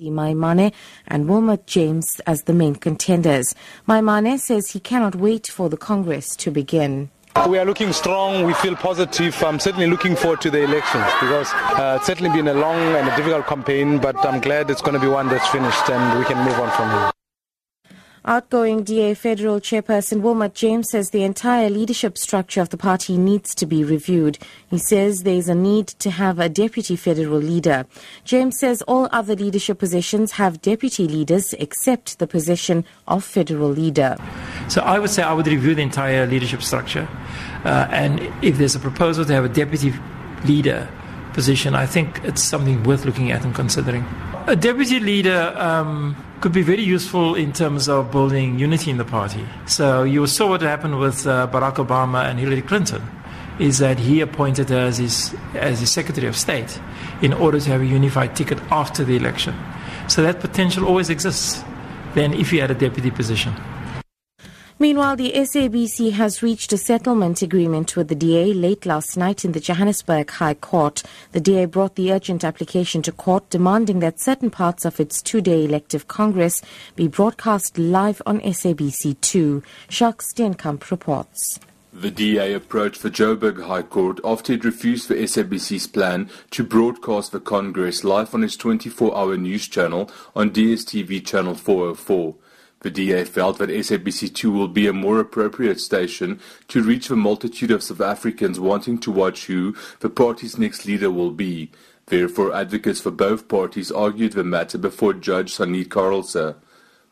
Maimane and Wilmot James as the main contenders. Maimane says he cannot wait for the Congress to begin. We are looking strong. We feel positive. I'm certainly looking forward to the elections because uh, it's certainly been a long and a difficult campaign, but I'm glad it's going to be one that's finished and we can move on from here. Outgoing DA federal chairperson Wilmot James says the entire leadership structure of the party needs to be reviewed. He says there is a need to have a deputy federal leader. James says all other leadership positions have deputy leaders except the position of federal leader. So I would say I would review the entire leadership structure. Uh, and if there's a proposal to have a deputy leader position, I think it's something worth looking at and considering. A deputy leader um, could be very useful in terms of building unity in the party. So you saw what happened with uh, Barack Obama and Hillary Clinton, is that he appointed her as his, as his Secretary of State in order to have a unified ticket after the election. So that potential always exists then if you had a deputy position. Meanwhile, the SABC has reached a settlement agreement with the DA late last night in the Johannesburg High Court. The DA brought the urgent application to court demanding that certain parts of its two-day elective congress be broadcast live on SABC2. Jacques Steenkamp reports. The DA approached the Joburg High Court after it refused the SABC's plan to broadcast the Congress live on its 24-hour news channel on DSTV channel 404. The DA felt that SABC2 will be a more appropriate station to reach the multitude of South Africans wanting to watch who the party's next leader will be. Therefore, advocates for both parties argued the matter before Judge Zanit Carlse.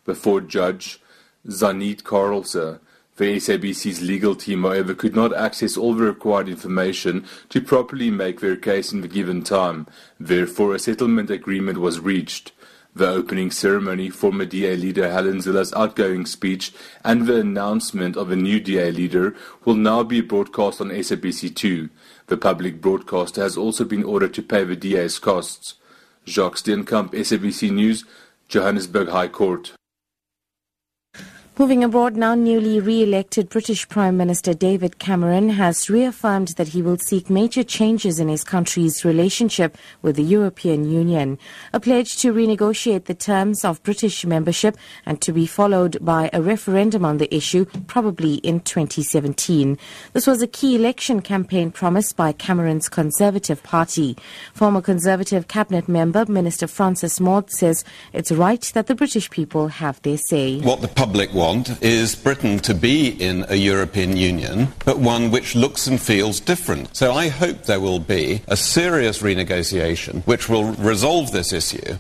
Before Judge Zanit Carlse, the SABC's legal team, however, could not access all the required information to properly make their case in the given time. Therefore, a settlement agreement was reached. The opening ceremony, former DA leader Helen Zille's outgoing speech, and the announcement of a new DA leader will now be broadcast on SABC2. The public broadcaster has also been ordered to pay the DA's costs. Jacques Steenkamp, SABC News, Johannesburg High Court. Moving abroad now, newly re-elected British Prime Minister David Cameron has reaffirmed that he will seek major changes in his country's relationship with the European Union. A pledge to renegotiate the terms of British membership and to be followed by a referendum on the issue, probably in 2017. This was a key election campaign promised by Cameron's Conservative Party. Former Conservative cabinet member, Minister Francis Maude, says it's right that the British people have their say. What the public wants want is Britain to be in a European Union, but one which looks and feels different. So I hope there will be a serious renegotiation which will resolve this issue.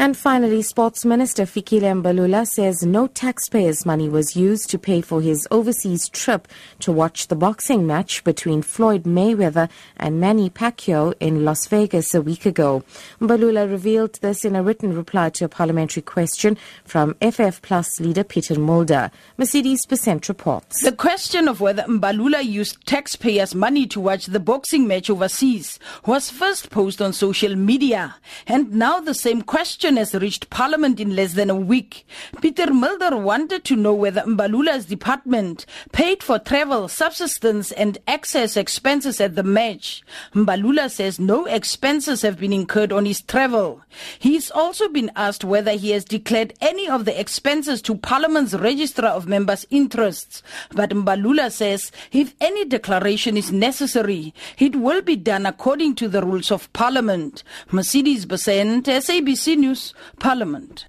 And finally, Sports Minister Fikile Mbalula says no taxpayers' money was used to pay for his overseas trip to watch the boxing match between Floyd Mayweather and Manny Pacquiao in Las Vegas a week ago. Mbalula revealed this in a written reply to a parliamentary question from FF Plus leader Peter Mulder. Mercedes Besent reports. The question of whether Mbalula used taxpayers' money to watch the boxing match overseas was first posed on social media. And now the same question has reached Parliament in less than a week. Peter Mulder wanted to know whether Mbalula's department paid for travel, subsistence and access expenses at the match. Mbalula says no expenses have been incurred on his travel. He's also been asked whether he has declared any of the expenses to Parliament's Registrar of Members' Interests. But Mbalula says if any declaration is necessary, it will be done according to the rules of Parliament. Mercedes Besent, SABC News. News, Parliament.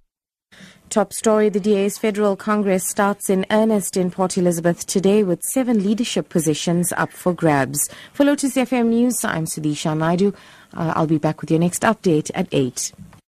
Top story The DA's Federal Congress starts in earnest in Port Elizabeth today with seven leadership positions up for grabs. For Lotus FM News, I'm Sudisha Naidu. Uh, I'll be back with your next update at 8.